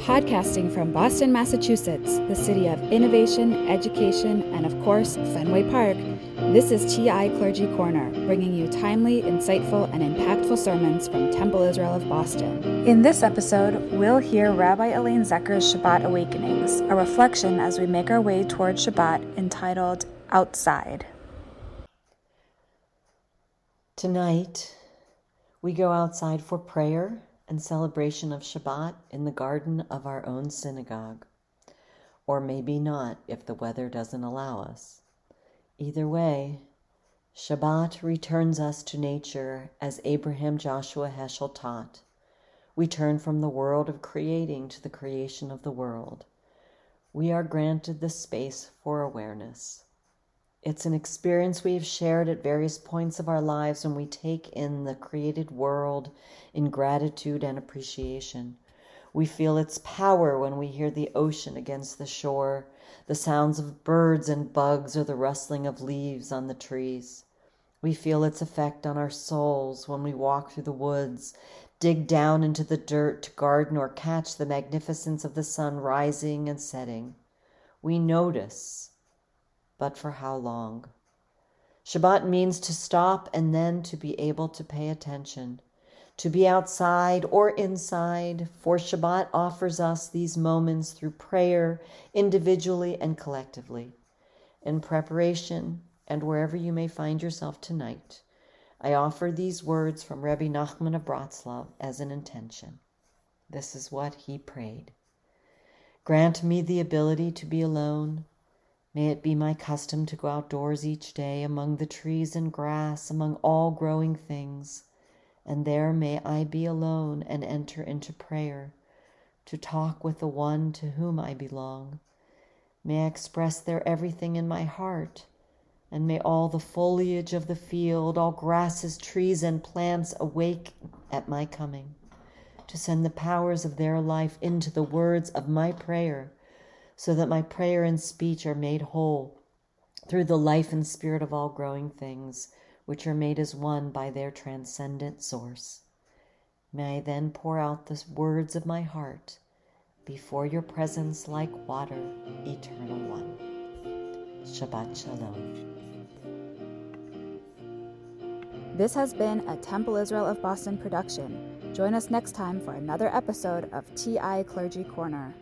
Podcasting from Boston, Massachusetts, the city of innovation, education, and of course, Fenway Park, this is TI Clergy Corner, bringing you timely, insightful, and impactful sermons from Temple Israel of Boston. In this episode, we'll hear Rabbi Elaine Zecher's Shabbat Awakenings, a reflection as we make our way toward Shabbat entitled Outside. Tonight, we go outside for prayer and celebration of Shabbat in the garden of our own synagogue. Or maybe not if the weather doesn't allow us. Either way, Shabbat returns us to nature as Abraham Joshua Heschel taught. We turn from the world of creating to the creation of the world. We are granted the space for awareness. It's an experience we have shared at various points of our lives when we take in the created world in gratitude and appreciation. We feel its power when we hear the ocean against the shore, the sounds of birds and bugs, or the rustling of leaves on the trees. We feel its effect on our souls when we walk through the woods, dig down into the dirt to garden, or catch the magnificence of the sun rising and setting. We notice but for how long? Shabbat means to stop and then to be able to pay attention, to be outside or inside, for Shabbat offers us these moments through prayer, individually and collectively. In preparation, and wherever you may find yourself tonight, I offer these words from Rebbe Nachman of Bratslav as an intention. This is what he prayed. Grant me the ability to be alone May it be my custom to go outdoors each day among the trees and grass, among all growing things, and there may I be alone and enter into prayer, to talk with the one to whom I belong. May I express there everything in my heart, and may all the foliage of the field, all grasses, trees, and plants awake at my coming, to send the powers of their life into the words of my prayer so that my prayer and speech are made whole through the life and spirit of all growing things, which are made as one by their transcendent source. May I then pour out the words of my heart before your presence like water, eternal one. Shabbat Shalom. This has been a Temple Israel of Boston production. Join us next time for another episode of TI Clergy Corner.